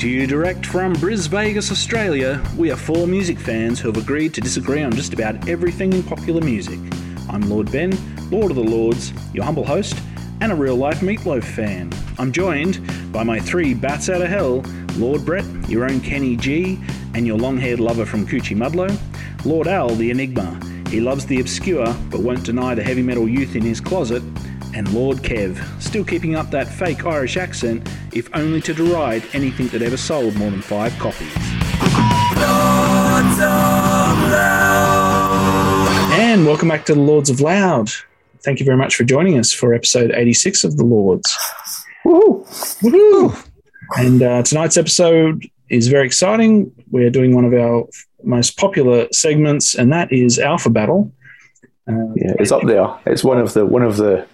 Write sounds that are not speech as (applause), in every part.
to you direct from Bris Vegas, Australia, we are four music fans who have agreed to disagree on just about everything in popular music. I'm Lord Ben, Lord of the Lords, your humble host, and a real life Meatloaf fan. I'm joined by my three bats out of hell Lord Brett, your own Kenny G, and your long haired lover from Coochiemudlo, Lord Al, the Enigma. He loves the obscure but won't deny the heavy metal youth in his closet, and Lord Kev, still keeping up that fake Irish accent, if only to deride anything that ever sold more than five copies. And welcome back to the Lords of Loud. Thank you very much for joining us for episode 86 of the Lords. Woo! Woohoo! And uh, tonight's episode is very exciting. We're doing one of our most popular segments, and that is Alpha Battle. Uh, Yeah, it's up there. It's one of the one of the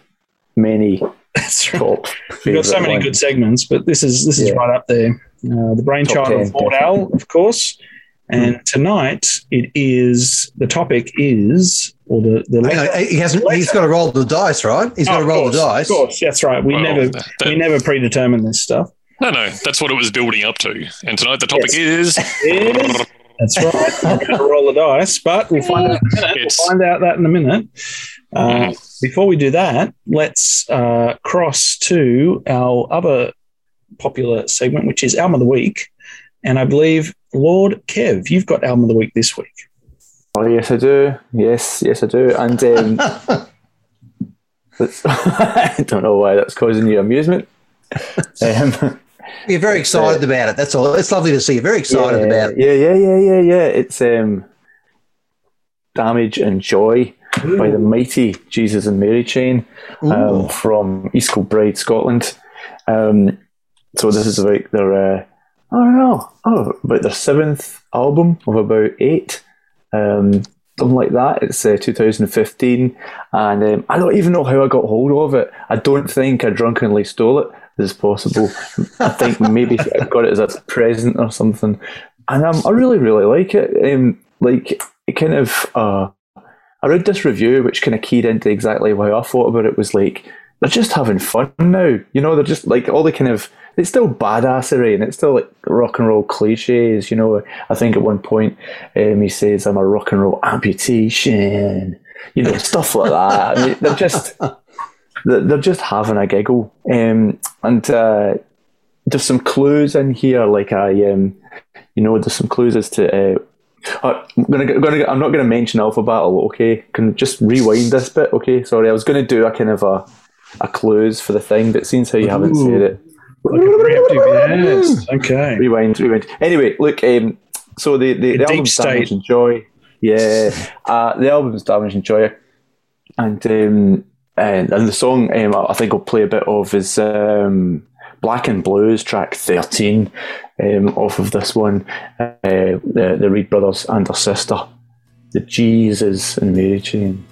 many That's right. top. We've got so many ones. good segments, but this is this is Yeah. right up there. Uh, the brainchild Top of 10, Lord. Al, of course. And tonight it is the topic is or the the Hang on, he hasn't. He's got to roll the dice, right? He's got Oh, to roll course, the dice. Of course, that's right. We Well, never that- we never predetermine this stuff. No, no, that's what it was building up to. And tonight the topic is (laughs) Is- That's right. I'm going to roll the dice, but we'll find out in a minute. We'll find out that in a minute. Uh, Mhm. Before we do that, let's uh, cross to our other popular segment, which is Album of the Week. And I believe, Lord Kev, you've got Album of the Week this week. Oh yes, I do. Yes, yes, I do. And um, (laughs) that's- (laughs) I don't know why that's causing you amusement. Um, (laughs) You're very excited about it. That's all. It's lovely to see you very excited yeah, about it. Yeah, yeah, yeah, yeah, yeah. It's um, "Damage and Joy" by the mighty Jesus and Mary Chain um, from East Kilbride, Scotland. Um, so this is about their, uh, I don't know, oh, about their seventh album of about eight, um, something like that. It's uh, 2015, and um, I don't even know how I got hold of it. I don't think I drunkenly stole it. As possible, I think (laughs) maybe I got it as a present or something, and um, I really, really like it. Um, like it kind of. Uh, I read this review which kind of keyed into exactly why I thought about it was like they're just having fun now. You know, they're just like all the kind of it's still badassery and it's still like rock and roll cliches. You know, I think at one point um, he says I'm a rock and roll amputation. You know, stuff like that. I mean, they're just they're just having a giggle. Um, and uh, there's some clues in here, like I um, you know, there's some clues as to. Uh, I'm gonna, gonna, I'm not going to mention Alpha Battle. Okay, can just rewind this bit. Okay, sorry, I was going to do a kind of a a clues for the thing, but since how you haven't said it, Like yes. Okay. rewind, rewind. Anyway, look, um, so the the, The album's Damage and Joy, yeah, uh, the album's Damage and Joy, and um, and, and the song um, I think I'll play a bit of is um, Black and Blues track thirteen um, off of this one, uh, the the Reid brothers and their sister, the Jesus and Mary Chain.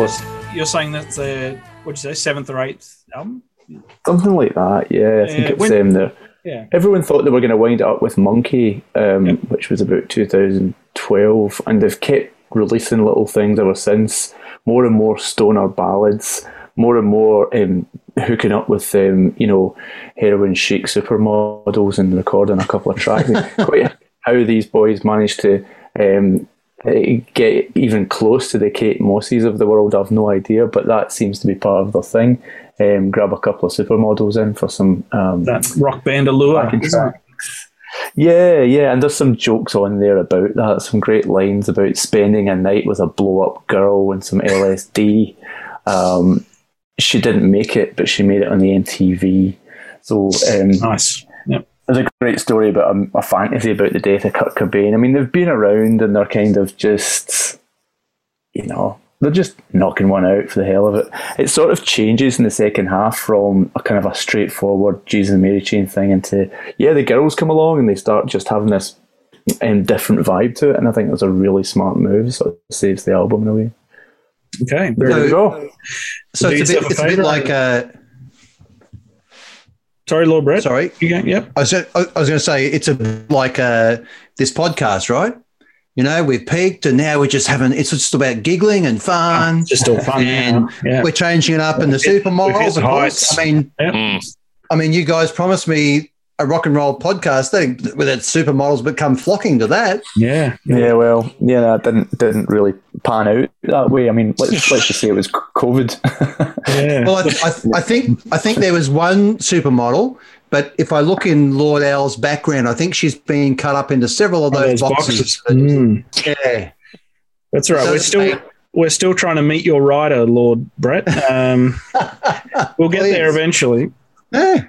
We. You're saying that's the, what'd you say, seventh or eighth album? Something like that, yeah. I think Yeah, it's when- um, there. Yeah. Everyone thought they were going to wind it up with Munki, um, Yep. which was about 2012, and they've kept releasing little things ever since. More and more stoner ballads, more and more um, hooking up with um, you know heroin chic supermodels and recording a couple of tracks. (laughs) Quite how these boys managed to um, get even close to the Kate Mosses of the world, I've no idea, but that seems to be part of their thing. Um, grab a couple of supermodels in for some um, That rock band allure. Backing isn't it? track. Yeah, yeah, and there's some jokes on there about that. Some great lines about spending a night with a blow up girl and some LSD. Um, she didn't make it, but she made it on the MTV. So um, Nice. Yep. there's a great story about a, a fantasy about the death of Kurt Cobain. I mean, they've been around and they're kind of just, you know, they're just knocking one out for the hell of it. It sort of changes in the second half from a kind of a straightforward Jesus and Mary chain thing into, yeah, the girls come along and they start just having this um, different vibe to it. And I think that's a really smart move. So it saves the album in a way. Okay. There Very you go. So Do it's a yourself bit, a it's a bit like uh, Sorry, Lord Brett. sorry. You go, yep. I was, I was going to say it's a like uh, this podcast, right? You know, we've peaked and now we're just having it's just about giggling and fun. Just all fun. and yeah. yeah. we're changing it up in the We've supermodels. hit Of the course. heights. I mean, Mm. I mean, you guys promised me a rock and roll podcast. They, with that supermodels become flocking to that. Yeah. Yeah, well, yeah, that didn't didn't really pan out that way. I mean, let's (laughs) let's just say it was COVID. Yeah. Well, I, I, I think I think there was one supermodel, but if I look in Lord Al's background, I think she's been cut up into several of those, those boxes. Mm. Yeah. That's all right. So We're still like- we're still trying to meet your rider, Lord Brett. Um, (laughs) we'll get there eventually. Yeah.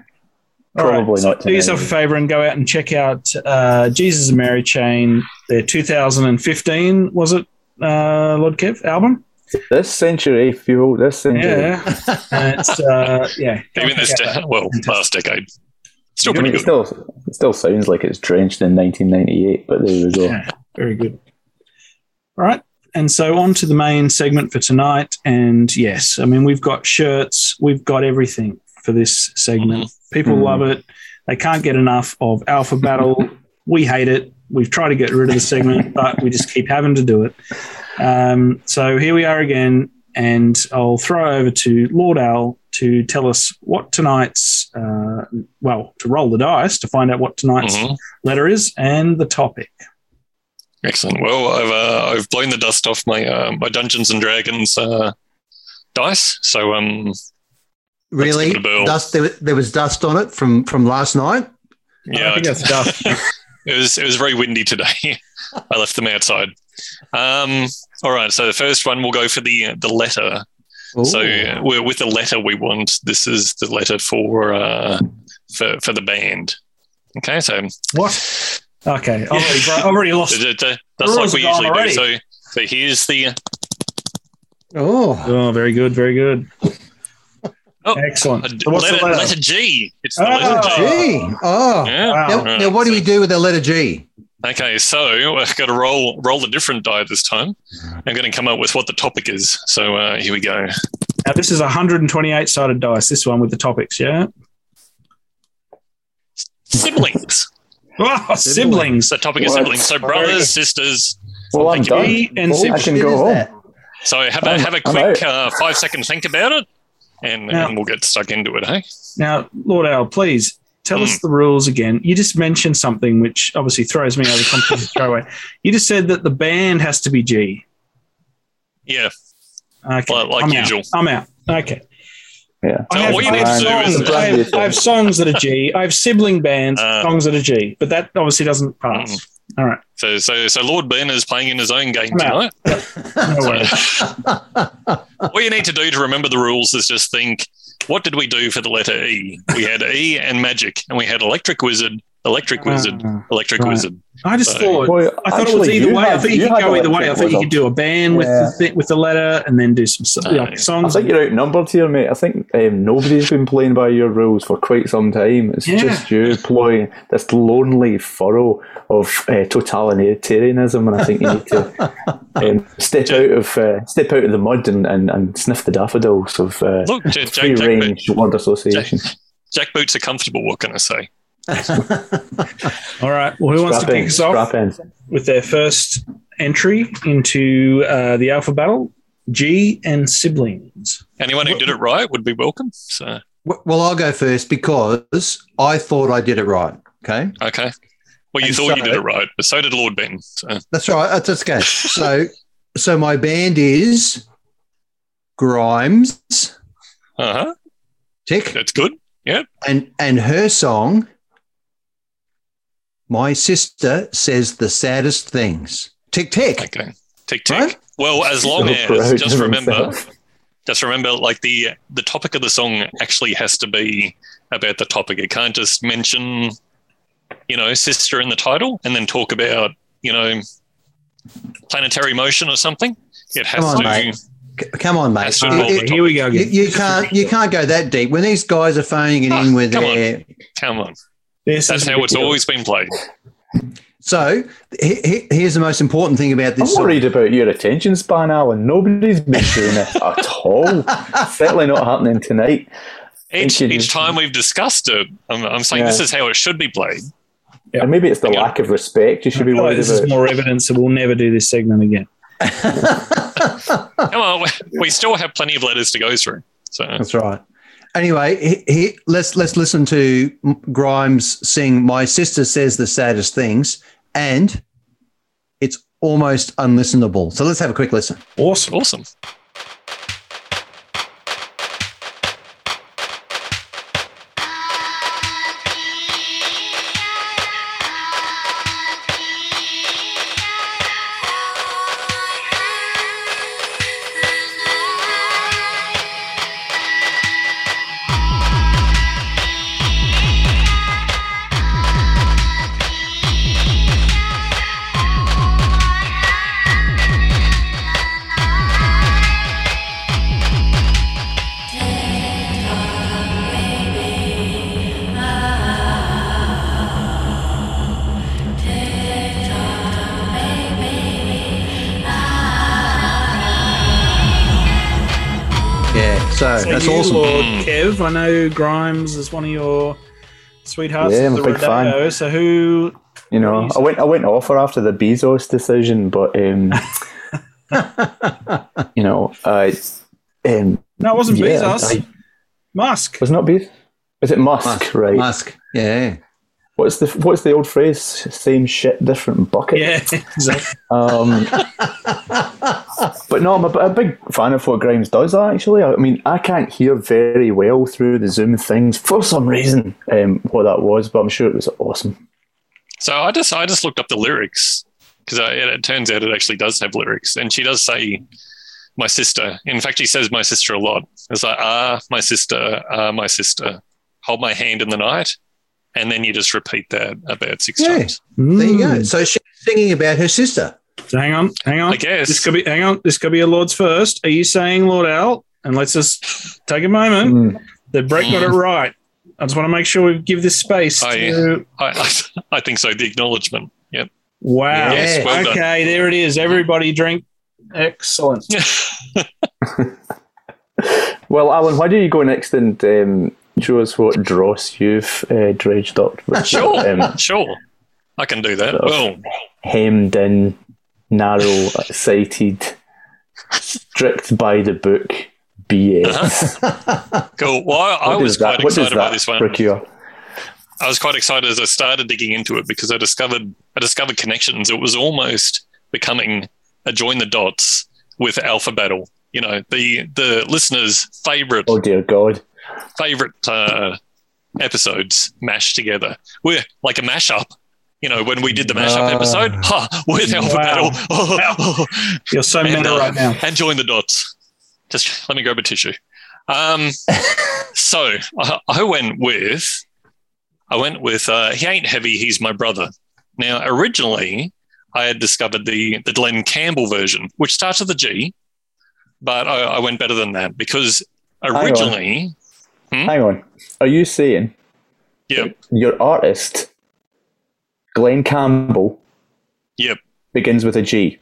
All right, Probably so not Do yourself a favor and go out and check out uh, Jesus and Mary Chain, their 2015 was it, uh, Lord Kev album? this century, fuel this century. Yeah, and it's uh, yeah. (laughs) Even this, de- well, last decade. Still I mean, pretty it good. still it still sounds like it's drenched in 1998, but there we go. Yeah, (laughs) very good. All right. And so on to the main segment for tonight. And yes, I mean, we've got shirts, we've got everything for this segment. People Mhm. love it. They can't get enough of Alpha Battle. (laughs) we hate it. We've tried to get rid of the segment, but we just keep having to do it. Um, so here we are again. And I'll throw over to Lord Al to tell us what tonight's, uh, well, to roll the dice to find out what tonight's Mhm. letter is and the topic. Excellent. Well, I've uh, I've blown the dust off my uh, my Dungeons and Dragons uh, dice. So um, Really? give it a whirl. Dust. There, there was dust on it from from last night. yeah, I think that's tough. (laughs) it was it was very windy today. (laughs) I left them outside. Um, all right. So the first one we'll go for the the letter. So uh, we're with the letter we want. This is the letter for uh, for for the band. Okay, so What? Okay, I've already, I've already lost. d- d- d- that's like we are gone usually do. So so here's the oh, Oh, very good, very good. Oh, Excellent. uh, So what's the letter, letter? letter G. It's the Oh. letter G. gee. Oh. Yeah. Wow. Now, Right. now, what do we do with the letter G? Okay, so I've got to roll roll a different die this time. I'm going to come up with what the topic is. So uh, here we go. Now, this is a 128 sided dice, this one with the topics, yeah? Siblings. Oh, siblings. The topic is What? siblings. So brothers, sisters. Well, I'm Thank done. And Oh, I can go is home. So have a I'm- have a I'm quick uh, five second think about it, and, Yeah. and we'll get stuck into it. Hey, Now, Lord Al, please tell Hmm. us the rules again. You just mentioned something which obviously throws me over completely (laughs) straight away. You just said that the band has to be G. yeah. Okay. Like- like I'm usual. Out. I'm out. Okay. Yeah. I have, I have songs, I have, I have songs that are G. I have sibling bands, Uh, songs that are G, but that obviously doesn't pass. All right. So so so Lord Ben is playing in his own game I'm tonight. (laughs) No worries. (laughs) What you need to do to remember the rules is just think. What did we do for the letter E? We had E and magic, and we had electric wizard, electric wizard, Ah, electric right. wizard. I just So- thought Well, I thought it was either you way. I had- thought you, could go either way. I electric thought you could do a band with the thi- with the letter and then do some so- Yeah. like I songs. think you're outnumbered here, mate. I think um, nobody's been playing by your rules for quite some time. It's Yeah. just you ploying this lonely furrow of uh, totalitarianism, and I think you need to (laughs) um, step out of uh, step out of the mud and, and, and sniff the daffodils of uh, Look, Jack, free Jack, Jack, range word association. Jack boots are comfortable. What can I say? (laughs) All right. Well, who wants to Strap kick us off in. with their first entry into uh, the alpha battle? G and siblings. Anyone who did it right would be welcome. So well, I'll go first because I thought I did it right. Okay. okay. Well, you And thought you did it right, but so did Lord Ben. So, That's right. That's, that's okay. So, so my band is Grimes. uh huh. Tick. That's good. Yeah. And and her song my sister says the saddest things tick tick Okay. Tick tick. Right? Well, as long So as just remember, himself. just remember, like the the topic of the song actually has to be about the topic. It can't just mention, you know, sister in the title and then talk about, you know, planetary motion or something. It has Come on, to. mate. Come on, mate. It- it- here we go you, again. you can't you can't go that deep when these guys are phoning it in Oh, with come on. their. Come on, This that's is how it's always been played. So he, he- here's the most important thing about this. I'm this song. worried about your attention span, Alan. Nobody's been doing this at all. Certainly not happening tonight. Each each time we've discussed it, I'm, I'm saying Yeah. this is how it should be played. Yeah. And maybe it's the Yeah. lack of respect you I should be feel like worried this is more evidence that we'll never do this segment again. (laughs) Come on, we- we still have plenty of letters to go through. So That's right. Anyway, he, he, let's let's listen to Grimes sing "My Sister Says the Saddest Things," and it's almost unlistenable. So let's have a quick listen. Awesome. awesome. Yeah, so, So that's you, awesome. Lord. Kev, I know Grimes is one of your sweethearts Yeah, I'm the a big fan. Rodeo. So who? You know, I went I went off her after the Bezos decision, but um, (laughs) you know, I um, No, it wasn't yeah, Bezos. I- Musk. was not Bezos? Is it Musk? Musk, right. Musk. Yeah. What's the what's the old phrase? Same shit, different bucket. Yeah, (laughs) exactly. Um, (laughs) but no, I'm a, a big fan of what Grimes does. Actually, I mean, I can't hear very well through the Zoom things for some reason. Um, what that was, but I'm sure it was awesome. So I just I just looked up the lyrics because it, it turns out it actually does have lyrics, and she does say my sister. In fact, she says my sister a lot. It's like ah, my sister, ah, my sister, hold my hand in the night, and then you just repeat that about six Yeah. times. There you go. Mm. So she's singing about her sister. So hang on, hang on. I guess. this could be. Hang on, this could be a Lord's first. Are you saying Lord Al? And let's just take a moment. Mm. that Brett got it right. I just want to make sure we give this space Oh, to. I, I, I think so. The acknowledgement. Yep. Wow. Yes, well done. okay, there it is. Everybody drink. Excellent. (laughs) Well, Alan, why don't you go next and um, show us what dross you've uh, dredged up? With Sure. Um, Sure. I can do that. So- Well, hemmed in, narrow sighted, strict by the book BS. (laughs) cool. Well, I, I was quite does excited about that this one. procure? I was quite excited as I started digging into it because I discovered I discovered connections. It was almost becoming a join the dots with Alpha Battle. You know, the the listeners' favorite Oh dear God! favorite uh, episodes mashed together. We're like a mashup. You know, when we did the mashup Ah. episode, ha, with Alpha Wow. Battle, (laughs) You're so and, meta uh, right now. and join the dots. Just let me grab a tissue. Um, (laughs) so I, I went with, I went with. Uh, he ain't heavy. He's my brother. Now, originally, I had discovered the the Glen Campbell version, which starts with a G, but I, I went better than that because on. originally, Hang on. Are you saying yeah, your artist, Glen Campbell, Yep. begins with a G?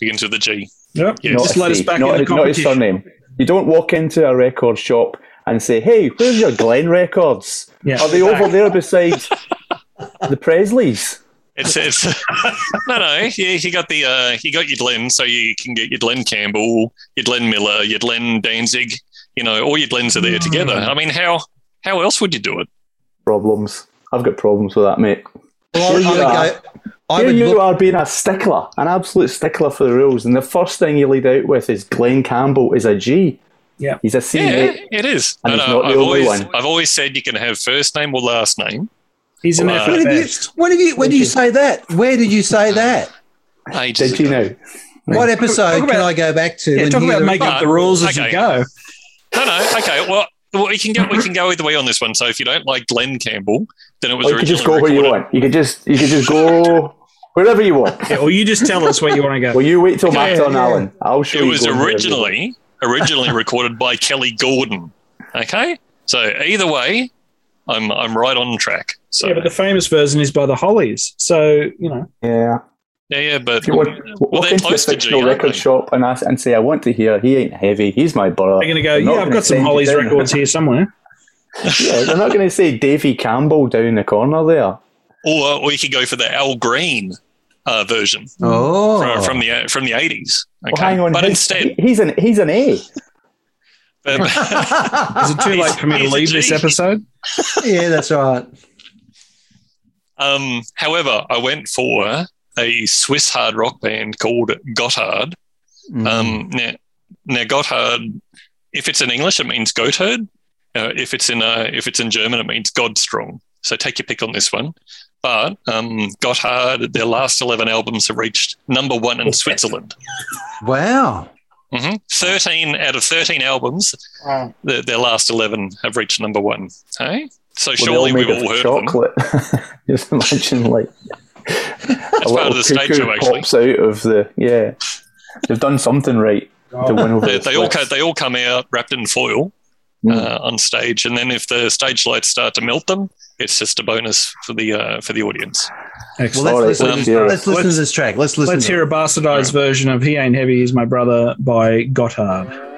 begins with a G. Yep. Yeah. not Just a let us back not, in the not his surname. You don't walk into a record shop and say, "Hey, where's your Glenn records? Yeah. Are they over there beside (laughs) the Presleys?" It's it's (laughs) no no. You, you got the uh, you got your Glenn, so you can get your Glen Campbell, your Glenn Miller, your Glenn Danzig. You know, all your Glens are there together. I mean, how how else would you do it? Problems. I've got problems with that, mate. Well, I, Here I you would are. I Here you look, are being a stickler, an absolute stickler for the rules, and the first thing you lead out with is Glen Campbell is a G. Yeah. he's a C. Yeah, mate. it is. And No, it's no, not the I've only always one. I've always said you can have first name or last name. He's an Wow. effort when, have you, when, you, when did you say that? Where did you say that? Ages Did you know? What episode about- can I go back to? Yeah, and talk about the- making up uh, the rules as you go. No, no. Okay. Well, well, we can go. We can go either way on this one. So if you don't like Glen Campbell, then it was Or you could originally just go where you recorded- want. You could just you could just go wherever you want. Yeah, or you just tell us where you want to go. Well, you wait till my Yeah, turn, yeah. Alan. I'll show you. It you. was going wherever you want. originally originally recorded by Kelly Gordon. Okay. So either way, I'm I'm right on track. So yeah, but the famous version is by the Hollies. So you know, Yeah. Yeah, yeah. But If you want, well, walk into a close fictional aren't record they? shop and ask and say, "I want to hear. He ain't heavy. He's my brother." they're going to go. They're Yeah, I've got some send you Hollies down- records here somewhere. (laughs) Yeah, they're not going to say Davy Campbell down the corner there. Or or you could go for the Al Green uh, version Oh, from, from the from the eighties. Okay, Well, hang on. but his- instead, he's an he's an A. but- (laughs) Is it too late for me to leave this episode? yeah, that's right. Um, however, I went for a Swiss hard rock band called Gotthard. Mm. Um, now, now Gotthard, if it's in English, it means Gotthard. Uh, if it's in uh, if it's in German, it means God strong. So take your pick on this one. But um, Gotthard, their last eleven albums have reached number one in Switzerland. (laughs) wow. hmm Thirteen out of thirteen albums, their, their last eleven have reached number one. Hey, so Well, surely we've all of heard of them. chocolate. (laughs) just imagine like That's part of the stage cuckoo show, actually. pops out of the yeah. They've done something right to win over. They, the they all co- they all come out wrapped in foil Mm. uh, on stage, and then if the stage lights start to melt them, it's just a bonus for the uh, for the audience. Well, Excellent. let's, All right, listen, let's to, hear let's listen to this track. Let's listen. Let's to hear it. a bastardized version of "He Ain't Heavy, He's My Brother" by Gotthard.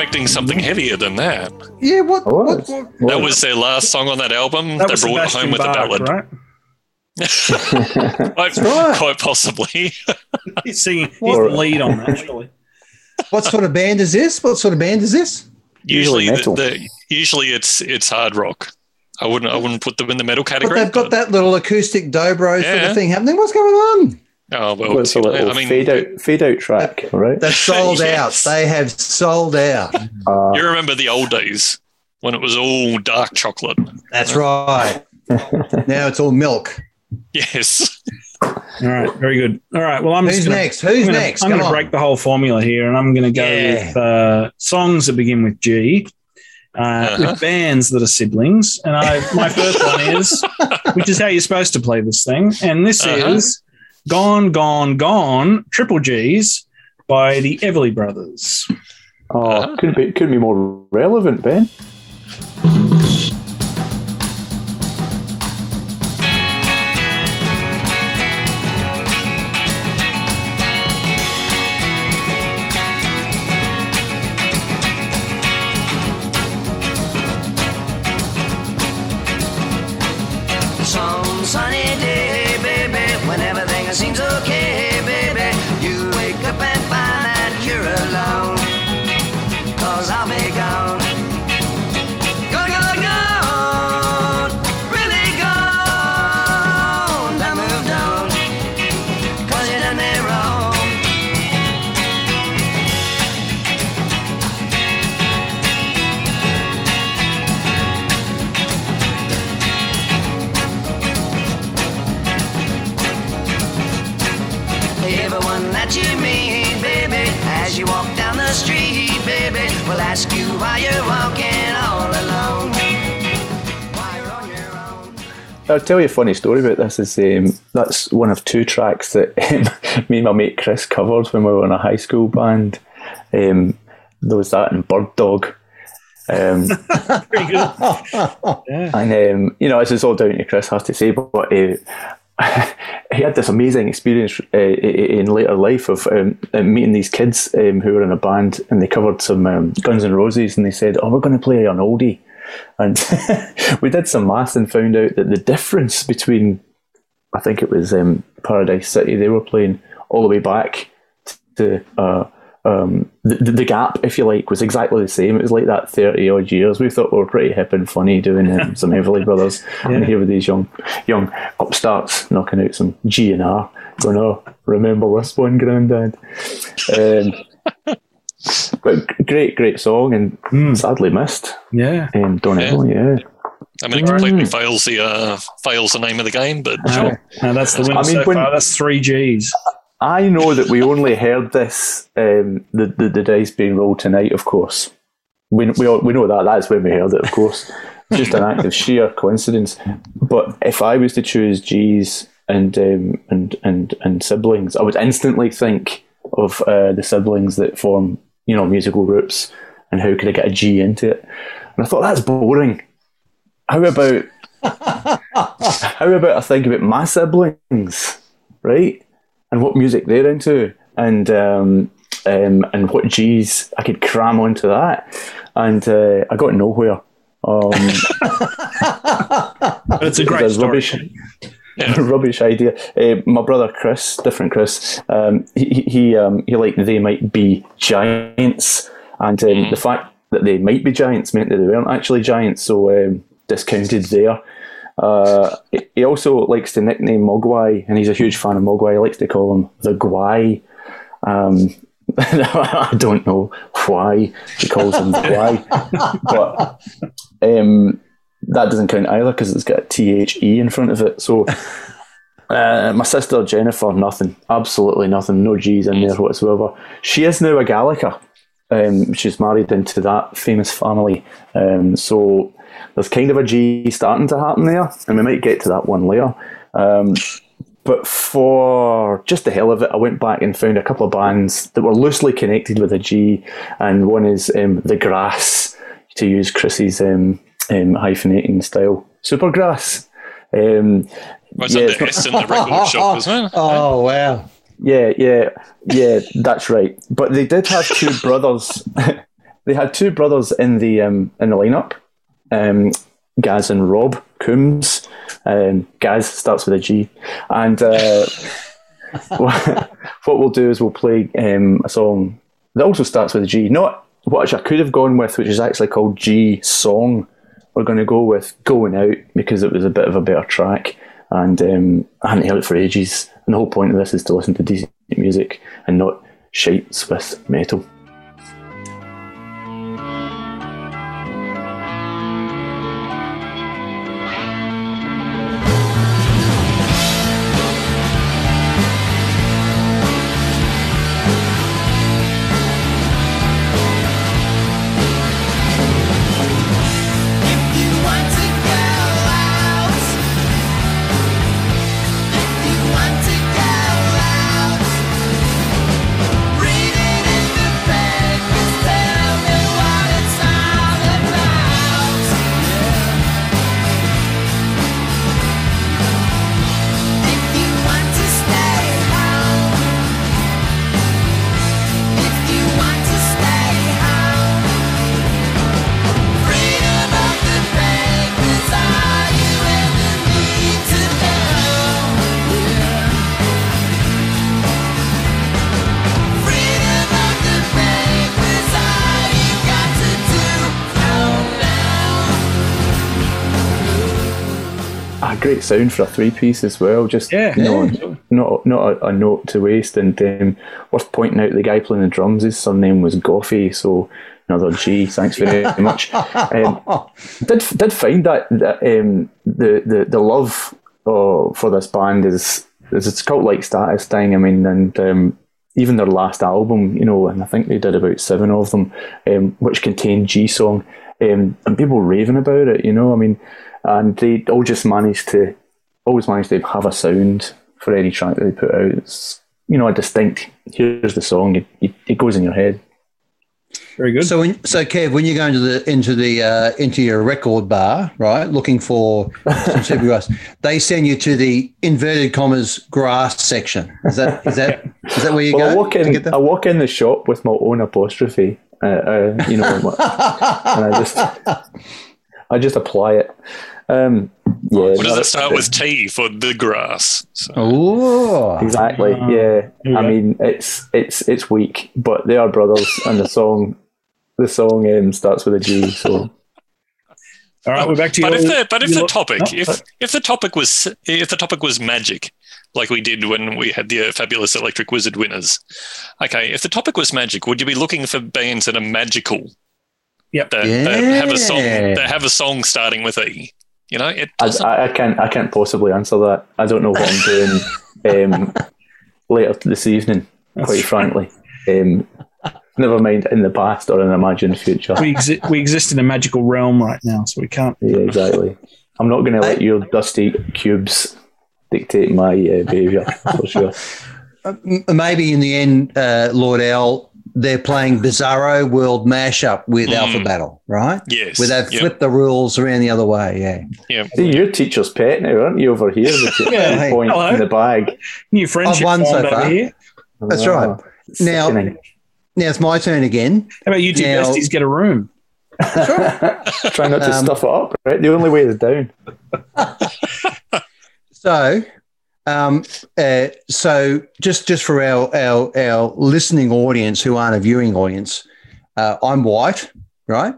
Expecting something heavier than that? Yeah, what? I what, what- That was their last song on that album. That they was brought it Sebastian home with Bach, a ballad. right? (laughs) Quite, right. quite possibly. (laughs) He's singing. He's the lead on that. Surely. what sort of band is this? What sort of band is this? usually, Usually the, metal. the, usually it's it's hard rock. I wouldn't I wouldn't put them in the metal category. But they've got but- that little acoustic dobro sort of thing happening. What's going on? Oh well, Well, it's a you little I mean, fade out fade out track, right? They're sold (laughs) Yes. out. They have sold out. Uh, you remember the old days when it was all dark chocolate. That's right. (laughs) now it's all milk. Yes. All right, very good. All right, well, I'm Who's just gonna, next? Who's I'm gonna, next? I'm going to break the whole formula here, and I'm going to go Yeah. with uh, songs that begin with G, uh, Uh-huh. with bands that are siblings. And I, my first one is, (laughs) which is how you're supposed to play this thing, and this Uh-huh. is "Gone, Gone, Gone" Triple G's by the Everly Brothers. oh, ah. couldn't be couldn't be more relevant, Ben. Tell you a funny story about this. Is um, that's one of two tracks that (laughs) um, me and my mate Chris covered when we were in a high school band. Um, there was that and Bird Dog. Um, yeah. (laughs) and um, you know, this is all down to Chris, has to say, but uh, (laughs) he had this amazing experience uh, in later life of um, uh, meeting these kids um, who were in a band, and they covered some um, Guns N' Roses, and they said, "Oh, we're going to play an oldie," and (laughs) we did some maths and found out that the difference between, I think it was um, Paradise City, they were playing all the way back to. Uh, um, the, the gap, if you like, was exactly the same. It was like that 30 odd years. We thought we were pretty hip and funny doing um, some Everly Brothers. (laughs) And here with these young young upstarts knocking out some G and R, going, oh, remember this one, Grandad? Um, (laughs) but great, great song and sadly missed. Yeah. Um, Don Yeah. Everly, yeah. I mean, it completely fails the uh, fails the name of the game, but sure. No, that's the winner I mean, so when- far. That's three G's. I know that we only heard this, um, the, the the dice being rolled tonight. Of course, we we all, we know that that's when we heard it. Of course, (laughs) just an act of sheer coincidence. But if I was to choose G's and um, and and and siblings, I would instantly think of uh, the siblings that form you know musical groups and how could I get a G into it? And I thought that's boring. How about (laughs) how about I think about my siblings, right? and what music they're into, and um, um, and what G's I could cram onto that, and uh, I got nowhere. Um, (laughs) But it's a great story. rubbish. (laughs) rubbish idea. Uh, my brother Chris, different Chris, um, he he he, um, he liked they might be giants, and um, the fact that they might be giants meant that they weren't actually giants, so um, discounted there. Uh, he- also likes to nickname Mogwai, and he's a huge fan of Mogwai. He likes to call him the Gwai. Um, (laughs) I don't know why he calls him the Gwai, (laughs) but um, that doesn't count either because it's got a T H E in front of it. So (laughs) uh, my sister Jennifer, nothing, absolutely nothing, no G's in there whatsoever. She is now a Gallica. Um, she's married into that famous family. Um, so there's kind of a G starting to happen there, and we might get to that one later. Um, but for just the hell of it, I went back and found a couple of bands that were loosely connected with a G, and one is um, The Grass, to use Chrissy's um, um, hyphenating style. Supergrass. Um, What's yeah, under it's S in the record (laughs) shop, isn't it? Oh wow! yeah, yeah, yeah, that's right. But they did have two (laughs) brothers. (laughs) they had two brothers in the um, in the lineup. Um, Gaz and Rob Coombes. Um, Gaz starts with a G, and uh, what we'll do is we'll play um, a song that also starts with a G. Not what I could have gone with, which is actually called G Song. We're going to go with Going Out because it was a bit of a better track, and um, I hadn't heard it for ages. And the whole point of this is to listen to decent music and not shites with metal. Great sound for a three piece as well. Just Yeah. you know, Yeah. not not a, a note to waste. And um, worth pointing out, the guy playing the drums, his surname was Goffey, so another G. Thanks very (laughs) much. Um, did did find that that um, the the the love uh, for this band is is it's cult like status thing. I mean, and um, even their last album, you know, and I think they did about seven of them, um, which contained G song, um, and people raving about it. You know, I mean, and they all just managed to always manage to have a sound for any track that they put out. It's you know a distinct. Here's the song. It, it, it goes in your head. Very good. So, when, so Kev, when you go into the into the uh, into your record bar, right, looking for some super grass, (laughs) they send you to the inverted commas grass section. Is that is that (laughs) is that where you Well, I go? walk to in. get? I walk in the shop with my own apostrophe. Uh, uh, you know, (laughs) and I just I just apply it. Um, yeah, What does it start with T for the grass? So, Oh, Exactly. Uh, yeah. yeah. I mean, it's it's it's weak, but they are brothers, and the song the song um, starts with a G. So All right, we're back to but your, if the but if the topic No, if if the topic was if the topic was magic, like we did when we had the uh, fabulous Electric Wizard winners, okay. If the topic was magic, would you be looking for bands that are magical? Yep. That, that have a song Yeah. that have a song starting with E. You know, it I, doesn't. I, I can't I can't possibly answer that. I don't know what I'm doing um, (laughs) later this evening. Quite frankly, um, never mind in the past or in an imagined future. we, exi- we exist in a magical realm right now, so we can't. Yeah, exactly. I'm not going to let your dusty cubes dictate my uh, behaviour for sure. (laughs) Maybe in the end, uh, Lord L, they're playing Bizarro World mashup with Mm. Alpha Battle, right? yes. Where they've yeah, flipped the rules around the other way. Yeah. yeah. See, you're teacher's pet now, aren't you, over here? With your (laughs) Yeah, point hello. in the bag. New friendship won so far. here. That's Ah, right. Now- sickening. Now it's my turn again. How about you two Now- besties get a room? (laughs) Try not to Um, stuff it up, right? The only way is down. (laughs) So, um, uh, so just just for our our our listening audience who aren't a viewing audience, uh, I'm white, right?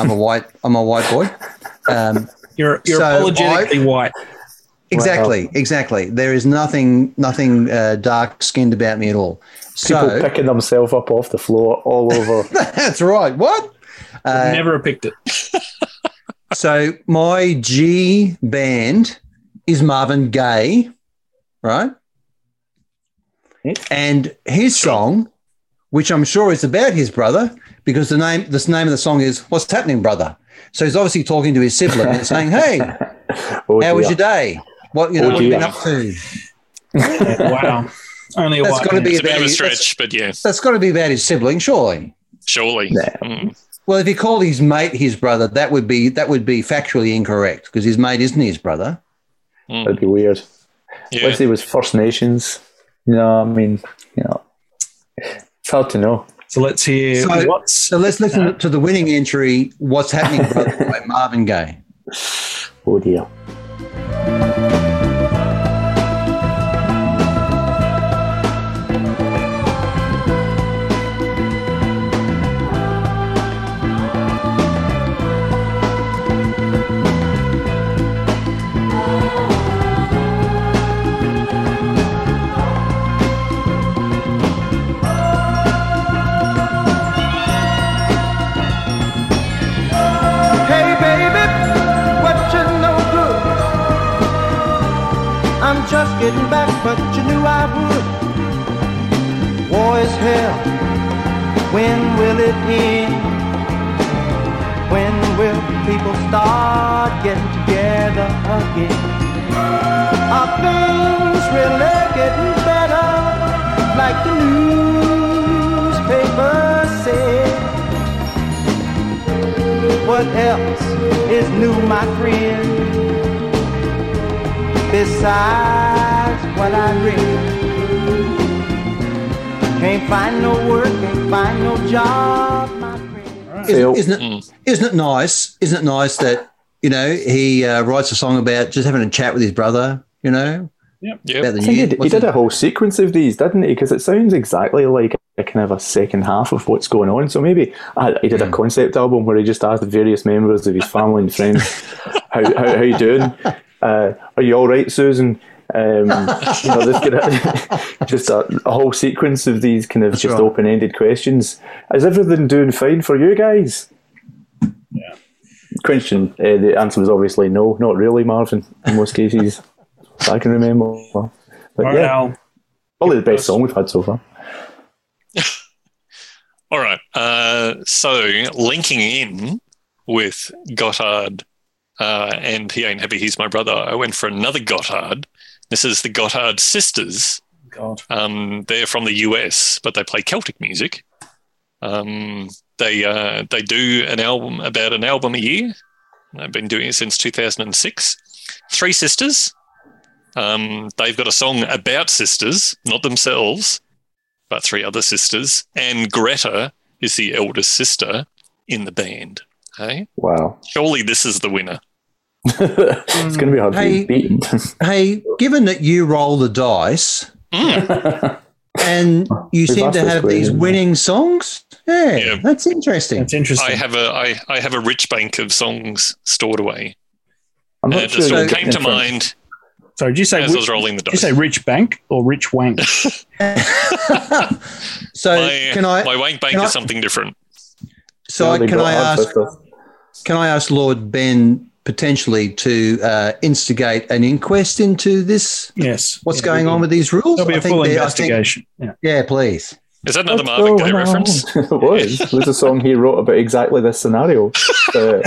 I'm a (laughs) white. I'm a white boy. Um, You're you're So apologetically white. exactly, exactly. There is nothing nothing uh, dark skinned about me at all. People So picking themselves up off the floor all over. (laughs) that's right. What? Uh, Never picked it. (laughs) So my G band is Marvin Gaye, right? And his song, which I'm sure is about his brother, because the name the name of the song is "What's Happening, Brother." So he's obviously talking to his sibling and saying, "Hey, (laughs) Oh, how was your day? What you know? Oh, what have you been up to?" (laughs) wow. Only a That's white gotta man. be It's a bit of a about- stretch, but yeah, That's got to be about his sibling, surely. surely. Yeah. Mm. Well, if he called his mate his brother, that would be that would be factually incorrect because his mate isn't his brother. That'd be weird. Yeah. Unless he was First Nations. No, I mean, you know, it's hard to know. So let's hear So- what's So let's listen uh, to the winning entry, "What's Happening, Brother" (laughs) by Marvin Gaye. Oh dear. Getting back, but you knew I would. War is hell. When will it end? When will people start getting together again? Are things really getting better? Like the newspapers say. What else is new, my friend? Besides what I read, can't find no work, can't find no job, my Isn't, isn't Mm. it? Isn't it nice? Isn't it nice that you know he uh, writes a song about just having a chat with his brother? You know Yeah. about the I he, did, he did a whole sequence of these, didn't he? Because it sounds exactly like a kind of a second half of what's going on. So maybe uh, he did a concept album where he just asked the various members of his family and friends, (laughs) "How how, how you doing? Uh, are you all right, Susan?" Um, (laughs) you know, this kind of (laughs) just a, a whole sequence of these kind of just right. open-ended questions. Is everything doing fine for you guys? Yeah. Question. Uh, the answer was obviously no, not really, Marvin. In most cases, I can remember. But All right, yeah, Al. probably the best song we've had so far. (laughs) All right. Uh, so linking in with Gotthard uh, and he ain't happy he's my brother, I went for another Gotthard. This is the Gothard Sisters. God. Um, they're from the US, but they play Celtic music. Um, they uh, they do an album about an album a year. They've been doing it since 2006. Three sisters. Um, they've got a song about sisters, not themselves, but three other sisters. And Greta is the eldest sister in the band. Hey, Wow. surely this is the winner. (laughs) it's going to be hard Hey. to be beaten. Hey, given that you roll the dice mm. and (laughs) you We've seem to this have these question. winning songs, yeah, Yeah. that's interesting. That's interesting. I have a I, I have a rich bank of songs stored away. I'm not it sure. just came to mind Sorry, did you say as I rich, was rolling the did you say rich bank or rich wank? (laughs) so my, can I? my wank bank can I- is something different. So No, can I ask? Can I ask Lord Ben potentially to uh, instigate an inquest into this? yes. What's Yeah, going on with these rules? There'll be I a think full they- I think- investigation. Yeah. yeah, please. Is that another Let's Marvin go Gaye reference? (laughs) it was. It was a song he wrote about exactly this scenario. Uh,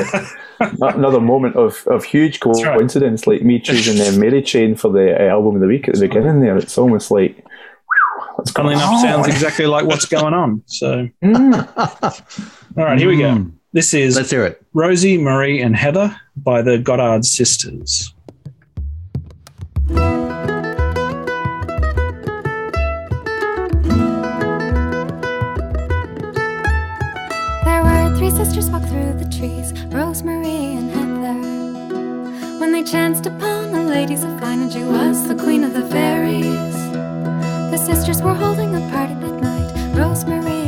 (laughs) another moment of, of huge right. coincidence, like me choosing uh, Mary Chain for the uh, album of the week at the beginning there. It's almost like, whew, let's. Funnily enough, sounds exactly like what's going on. So, (laughs) Mm. all right, here we go. This is Let's hear it. Rosie, Marie, and Heather by the Gothard Sisters. There were three sisters walk through the trees, Rosemary and Heather. When they chanced upon a lady so fine, and she was the queen of the fairies. The sisters were holding a party at night, Rosemary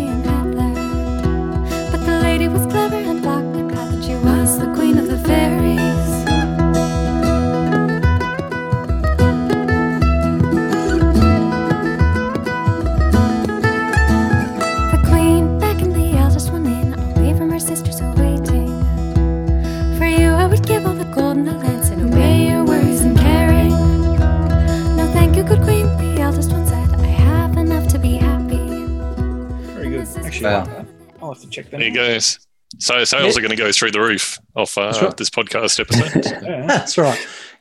There out. you goes. So sales are going to go through the roof off uh, right. this podcast episode. (laughs) Yeah. (laughs) That's right.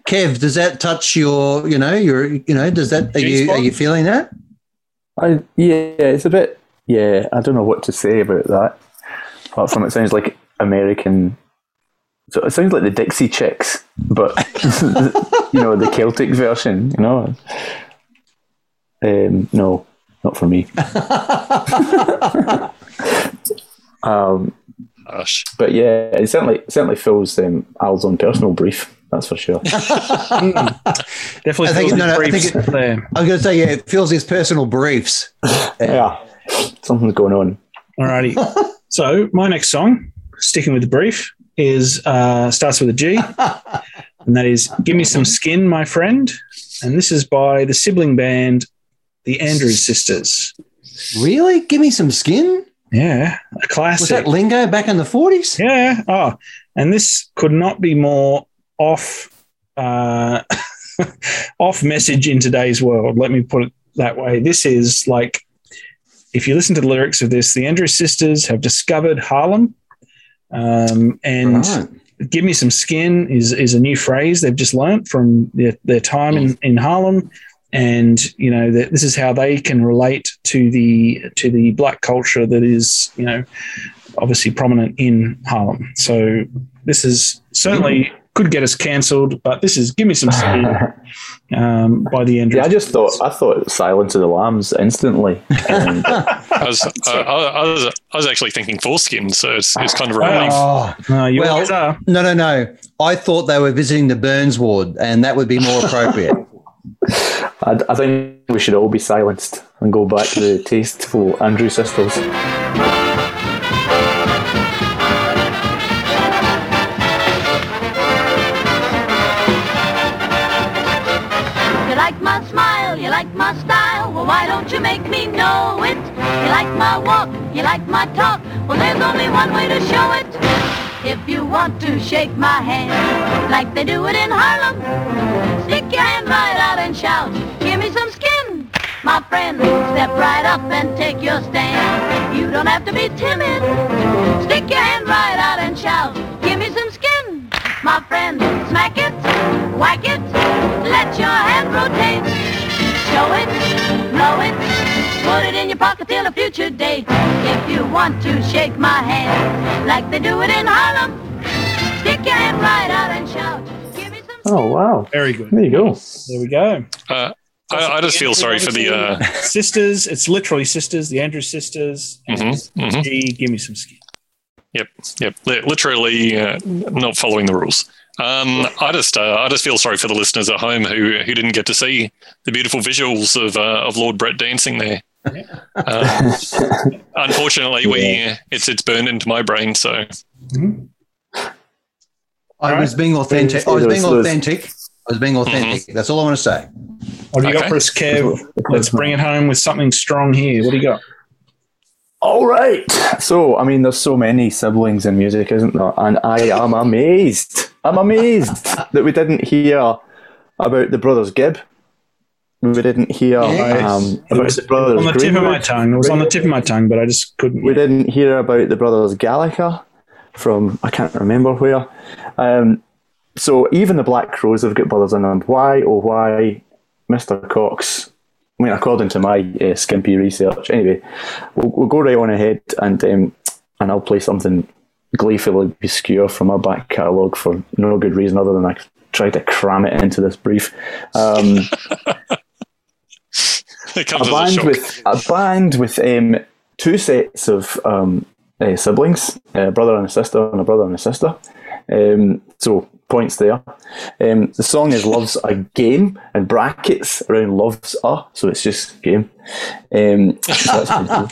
Kev, does that touch your, you know, your, you know, does that, are you, are you feeling that? I, yeah, it's a bit. Yeah, I don't know what to say about that. Apart from it sounds like American. So it sounds like the Dixie Chicks, but (laughs) you know the Celtic version. You know. Um, no, not for me. Um, Gosh. but yeah, it certainly it certainly fills um, Al's own personal brief. That's for sure. (laughs) Definitely I think- feels no, no, I think it- I was going to say, yeah, it fills his personal briefs. (laughs) yeah, something's going on. Alrighty. so my next song, sticking with the brief, is uh, starts with a G, (laughs) and that is "Give Me Some Skin, My Friend," and this is by the sibling band, the Andrews Sisters. Really? Give me some skin? Yeah, a classic. Was that lingo back in the 40s? Yeah. Oh, and this could not be more off uh, (laughs) off message in today's world. Let me put it that way. This is like if you listen to the lyrics of this, the Andrews sisters have discovered Harlem, um, and Right. "Give Me Some Skin" is is a new phrase they've just learnt from their, their time in, in Harlem. And you know that this is how they can relate to the to the black culture that is you know obviously prominent in Harlem. So this is certainly could get us cancelled, but this is "Give Me Some Skin" (laughs) um, by the end. Yeah, I just thought I thought Silence of the Lambs instantly. And, (laughs) I was, uh, I, I was, I was actually thinking foreskin, so it's, it's kind of a relief. Oh, you Well- are. no, no, no. I thought they were visiting the Burns ward, and that would be more appropriate. I, I think we should all be silenced and go back to the (laughs) tasteful Andrew sisters. You like my smile, you like my style, well why don't you make me know it? You like my walk, you like my talk, well there's only one way to show it. If you want to shake my hand, like they do it in Harlem, stick your hand right out and shout, give me some skin. My friend, step right up and take your stand. You don't have to be timid. Stick your hand right out and shout, give me some skin. My friend, smack it, Whack it, let your hand rotate. Show it, blow it, put it in your pocket till a future date. If you want to shake my hand like they do it in Harlem, stick your hand right out and shout. Give me some Oh wow! Very good. There you go. There we go. Uh, I, I just feel sorry for the. Uh, sisters. It's literally sisters. The Andrews sisters. And Mhm, mhm. Gee, give me some skin. Yep, yep. Literally uh, not following the rules. Um, I just, uh, I just feel sorry for the listeners at home who who didn't get to see the beautiful visuals of uh, of Lord Brett dancing there. Um, (laughs) unfortunately, we it's it's burned into my brain. So I was being authentic. I was being Those- those- authentic. I was being authentic. That's all I want to say. What do you got Okay. for us, Kev? Let's bring it home with something strong here. What do you got? All right. So, I mean, there's so many siblings in music, isn't there? And I am amazed. I'm amazed that we didn't hear about the brothers Gibb. We didn't hear um, about the brothers on the tip of my tongue. It was on the tip of my tongue, but I just couldn't. We didn't hear about the brothers Gallagher from I can't remember where. Um, so even the Black Crowes have got brothers in them. Why oh why, Mister Cox? I mean, according to my uh, skimpy research. Anyway, we'll, we'll go right on ahead and um, and I'll play something gleefully obscure from our back catalogue for no good reason other than I tried to cram it into this brief. Um, it comes (laughs) (laughs) a a band shock. with a band with um, two sets of um, uh, siblings, a brother and a sister, and a brother and a sister. Um, so points there. Um, the song is "Love's a Game" and brackets around "Love's a," so it's just game. Um, so cool.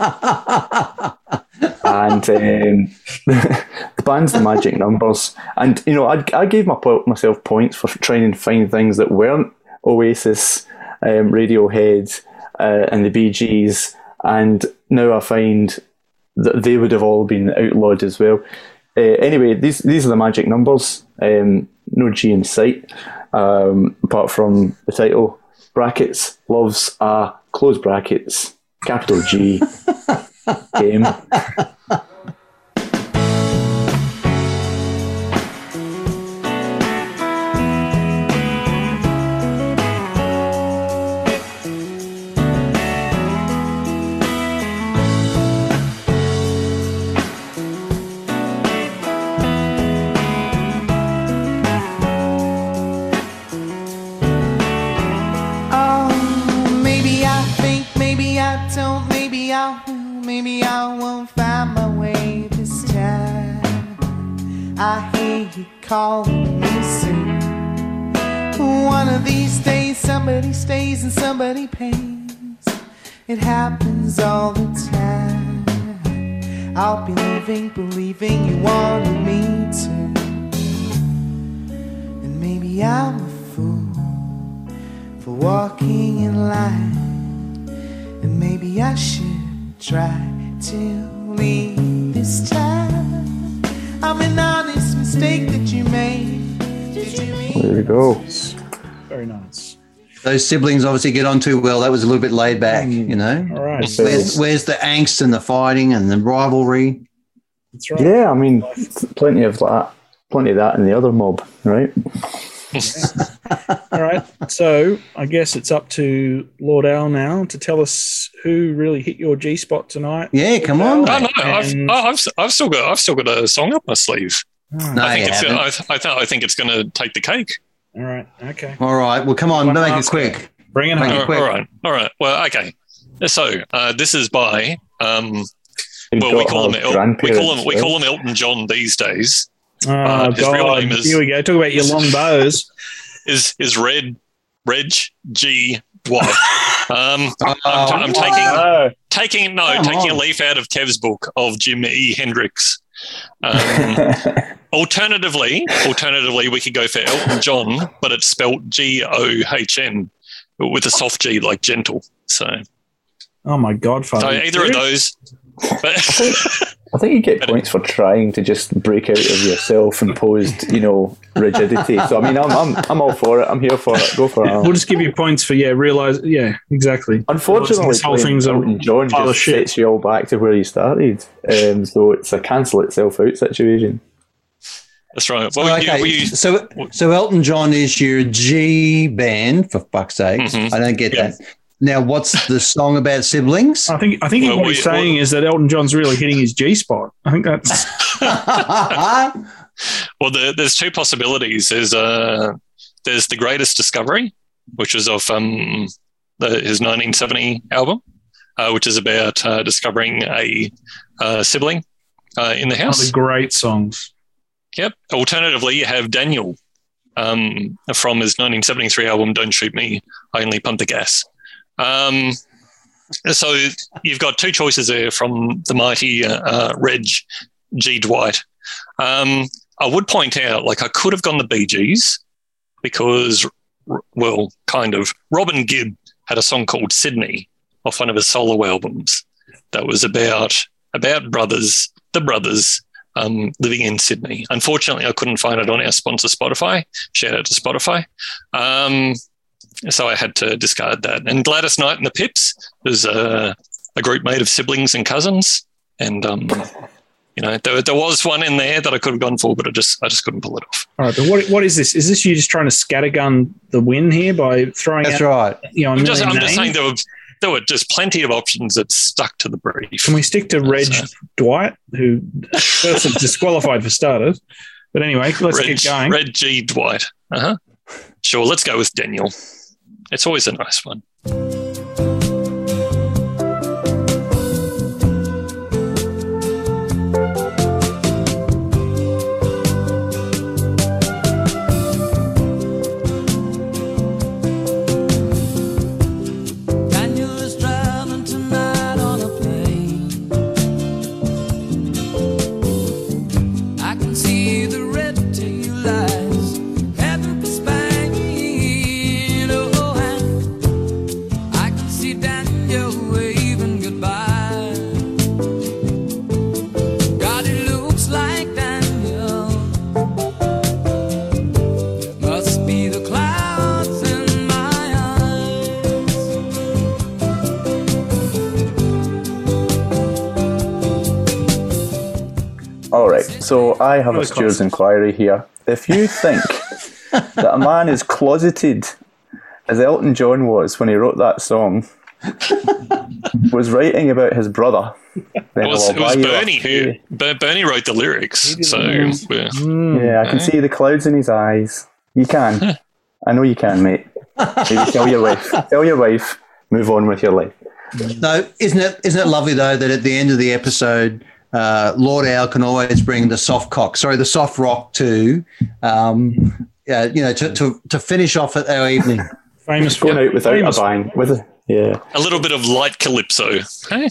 and um, (laughs) the band's the Magic Numbers, and you know I, I gave my, myself points for trying and find things that weren't Oasis, um, Radiohead, uh, and the Bee Gees, and now I find that they would have all been outlawed as well. Uh, anyway, these these are the magic numbers. Um, no G in sight, um, apart from the title brackets. Loves a close brackets capital G (laughs) game. It happens all the time. I'll be living, believing you wanted me to. And maybe I'm a fool for walking in line. And maybe I should try to leave this time. I'm an honest mistake that you made. Did you mean? There we go. Very nice. Those siblings obviously get on too well. That was a little bit laid back, mm. you know. All right. Where's, where's the angst and the fighting and the rivalry? That's right. Yeah, I mean, plenty of that, plenty of that in the other mob, right? (laughs) All right. So I guess it's up to Lord Al now to tell us who really hit your G spot tonight. Yeah, come on. Oh, mate. no, I've, oh, I've, I've still got I've still got a song up my sleeve. Ah. No, I think it's. I, I, th- I think it's going to take the cake. All right. Okay. All right. Well, come on. One Make it quick. Bring it Make home. it All quick. right, all right. Well, okay. So uh, this is by um, well, we call him El- we call him we call him Elton John these days. Oh, Uh, his real name is- Here we go. Talk about your long bows. Is is Red Reg G Y? (laughs) Um, I'm, Oh, I'm taking taking no Come taking a leaf out of Kev's book of Jim E. Hendrix. Um, (laughs) alternatively, alternatively, we could go for Elton John, but it's spelt G O H N with a soft G, like gentle. So, oh my God, so Father. either of those. But I think you get points for trying to just break out of your self-imposed, you know, rigidity. So I mean, I'm I'm, I'm all for it. I'm here for it. Go for it. We'll just give you points for yeah. Realize yeah, exactly. Unfortunately, This whole playing thing's a Elton John pile of just shit. sets you all back to where you started. Um, so it's a cancel itself out situation. That's right. Well, okay, you- so so Elton John is your G band for fuck's sakes. Mhm. I don't get Yeah. that. Now, what's the song about siblings? I think I think Well, what we- he's saying is that Elton John's really hitting his G spot. I think that's (laughs) Well, there, there's two possibilities. There's uh, there's the greatest discovery, which is of um, the, his 1970 album, uh, which is about uh, discovering a uh, sibling uh, in the one of house. the great songs. Yep. Alternatively, you have Daniel um, from his 1973 album "Don't Shoot Me, I Only Pump the Gas." Um, so you've got two choices there from the mighty uh, uh, Reg G. Dwight. Um, I would point out, like, I could have gone the Bee Gees because, well, kind of. Robin Gibb had a song called Sydney off one of his solo albums that was about about brothers, the brothers um, living in Sydney. Unfortunately, I couldn't find it on our sponsor Spotify. Shout out to Spotify. Um, so I had to discard that. And Gladys Knight and the Pips was a, a group made of siblings and cousins. And um, you know, there, there was one in there that I could have gone for, but I just I just couldn't pull it off. All right, but what what is this? Is this you just trying to scattergun the win here by throwing That's out right. you know? a I'm just I'm just saying there were there were just plenty of options that stuck to the brief. Can we stick to Reg So- Dwight, who first is disqualified for starters? But anyway, let's Reg, keep going. Reg G. Dwight. Uh huh. Sure, let's go with Daniel. It's always a nice one. I have a Really steward's close. inquiry here. If you think (laughs) that a man is closeted as Elton John was when he wrote that song, (laughs) was writing about his brother, then It was, it was buy you a Bernie who Ber- Bernie wrote the lyrics. So we're- hmm. Yeah, I can eh? see the clouds in his eyes. You can. (laughs) I know you can, mate. Maybe tell your wife. Tell your wife. Move on with your life. No, isn't it isn't it lovely though that at the end of the episode, uh, Lord Owl can always bring the soft cock, sorry, the soft rock to, um, yeah, you know, to, to to finish off at our evening. (laughs) Famous Going out without famous. a bang. With a, yeah. a little bit of light calypso. Hey?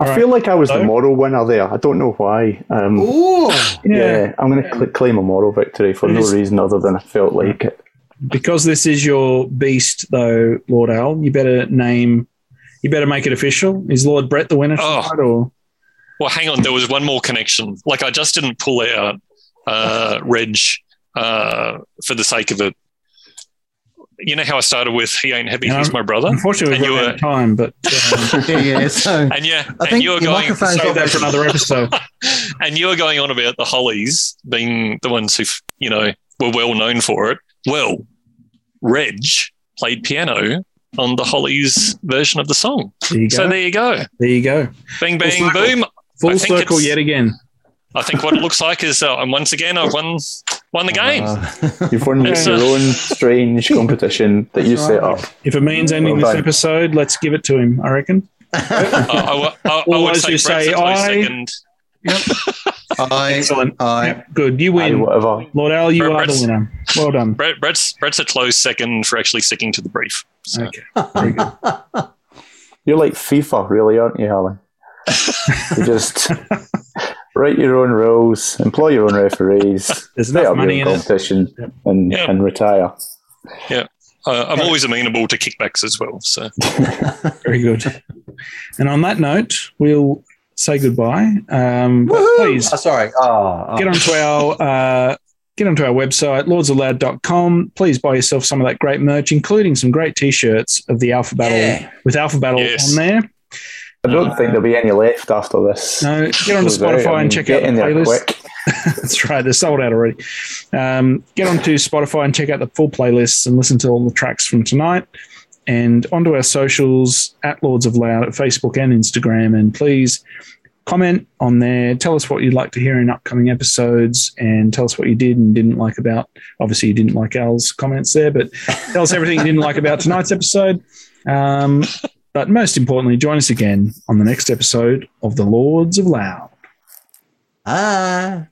I feel like I was the moral winner there. I don't know why. Um, Ooh, yeah. I'm going to cl- claim a moral victory for no Yes. reason other than I felt like it. because this is your beast, though, Lord Al. You better name. You better make it official. Is Lord Brett the winner Oh. tonight, or Well, hang on. There was one more connection. Like I just didn't pull out uh, Reg uh, for the sake of it. You know how I started with "He ain't heavy, No. he's my brother," unfortunately And we've you were- out of time? But (laughs) um, yeah, yeah. So and yeah, I and think you were your going, microphone's save that for another episode. (laughs) and you were going on about the Hollies being the ones who, you know, were well known for it. Well, Reg played piano on the Hollies version of the song. There you go. So there you go. there you go. Bang, bang, circle. boom. Full circle yet again. I think what it looks like is, uh, and once again, I've won, won the game. Uh, (laughs) You've won It's, your uh, own strange competition that you set up. If it means ending Well this done. episode, let's give it to him. I reckon. I, I, I, I would Otherwise say you Brett's say, I- second. I, Excellent. I, Yep, good. You Aye, win, whatever. Lord Al. You Brett- are the winner. Well done. Brett, Brett's, Brett's a close second for actually sticking to the brief. So, Okay. Very good. (laughs) You're like FIFA, really, aren't you, Alan? You just write your own rules, employ your own referees, There's set enough up money your own it. competition, and, Yep. and retire. uh, I'm always amenable to kickbacks as well. So, (laughs) Very good. And on that note, we'll say goodbye. Um, please oh, sorry. Oh, oh. get onto our uh, get onto our website lordsofloud.com please buy yourself some of that great merch including some great t-shirts of the alpha battle Yeah. with alpha battle Yes. on there I don't think there'll be any left after this. no get out. I spotify mean, and check get out the playlist quick. (laughs) That's right. They're sold out already. Um, get onto Spotify and check out the full playlists and listen to all the tracks from tonight. And onto our socials at Lords of Loud at Facebook and Instagram. And please comment on there. Tell us what you'd like to hear in upcoming episodes and tell us what you did and didn't like about. Obviously, you didn't like Al's comments there, but tell us everything you didn't like about tonight's episode. Um, but most importantly, join us again on the next episode of The Lords of Loud. Ah.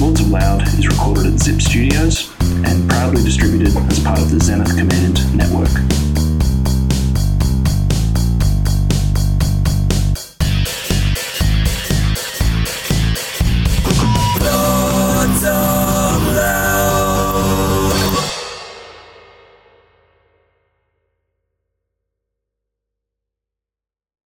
Lords of Loud is recorded at Zip Studios and proudly distributed as part of the Zenith Command network.